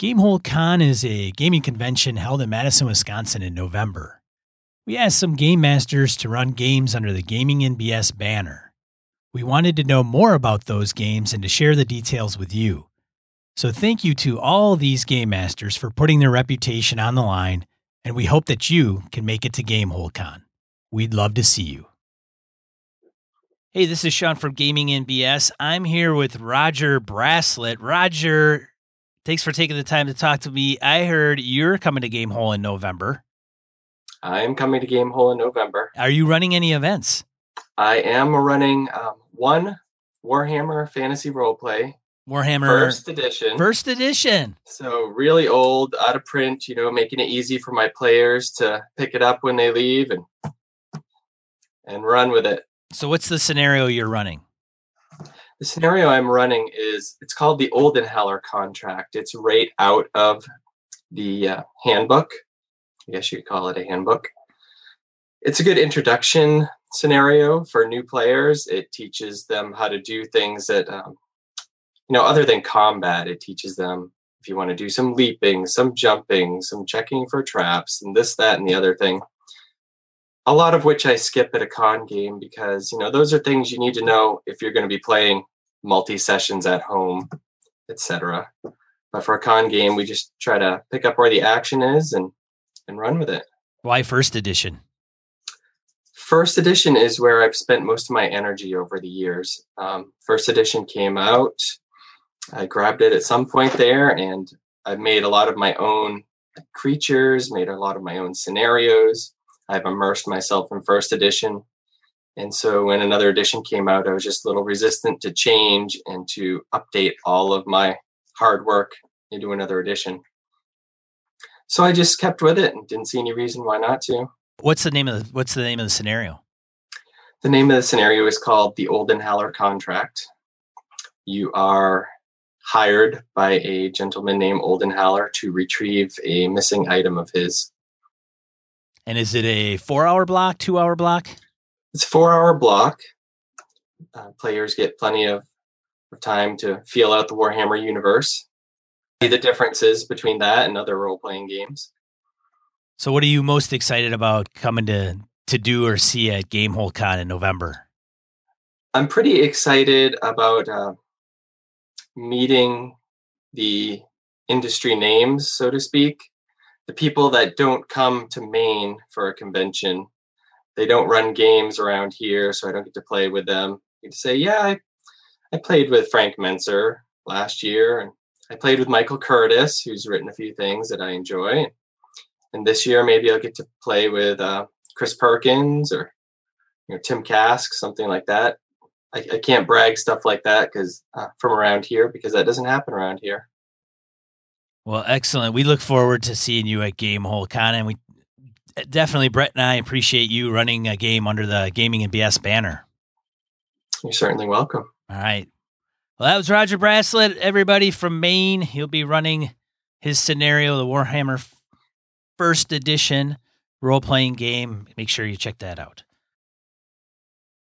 Gamehole Con is a gaming convention held in Madison, Wisconsin in November. We asked some game masters to run games under the Gaming and BS banner. We wanted to know more about those games and to share the details with you. So thank you to all these game masters for putting their reputation on the line, and we hope that you can make it to Gamehole Con. We'd love to see you. Hey, this is Sean from Gaming and BS. I'm here with Roger Braslett. Roger, Thanks for taking the time to talk to me. I heard you're coming to Gamehole in November. I am coming to Gamehole in November. Are you running any events? I am running um, one Warhammer Fantasy Roleplay. Warhammer First edition. First edition. So really old, out of print. You know, making it easy for my players to pick it up when they leave and and run with it. So, what's the scenario you're running? The scenario I'm running is it's called the Oldenhaller contract. It's right out of the uh, handbook. I guess you could call it a handbook. It's a good introduction scenario for new players. It teaches them how to do things that, um, you know, other than combat, it teaches them if you want to do some leaping, some jumping, some checking for traps, and this, that, and the other thing a lot of which I skip at a con game because you know those are things you need to know if you're going to be playing multi sessions at home, etc. But for a con game, we just try to pick up where the action is and and run with it. Why first edition? First edition is where I've spent most of my energy over the years. Um, first edition came out. I grabbed it at some point there, and I've made a lot of my own creatures, made a lot of my own scenarios. I've immersed myself in first edition. And so when another edition came out, I was just a little resistant to change and to update all of my hard work into another edition. So I just kept with it and didn't see any reason why not to. What's the name of the what's the name of the scenario? The name of the scenario is called the Oldenhaller contract. You are hired by a gentleman named Oldenhaller to retrieve a missing item of his. And is it a four hour block, two hour block? It's a four hour block. Uh, players get plenty of, of time to feel out the Warhammer universe, see the differences between that and other role playing games. So, what are you most excited about coming to to do or see at Gamehole Con in November? I'm pretty excited about uh, meeting the industry names, so to speak, the people that don't come to Maine for a convention they don't run games around here, so I don't get to play with them. You say, yeah, I, I played with Frank Mentzer last year, and I played with Michael Curtis, who's written a few things that I enjoy. And this year, maybe I'll get to play with uh, Chris Perkins or you know Tim Kask, something like that. I, I can't brag stuff like that because uh, from around here because that doesn't happen around here. Well, excellent. We look forward to seeing you at Gamehole Con, and we definitely, Brett and I appreciate you running a game under the Gaming and BS banner. You're certainly welcome. All right. Well, that was Roger Braslett, everybody from Maine. He'll be running his scenario, the Warhammer First Edition role playing game. Make sure you check that out.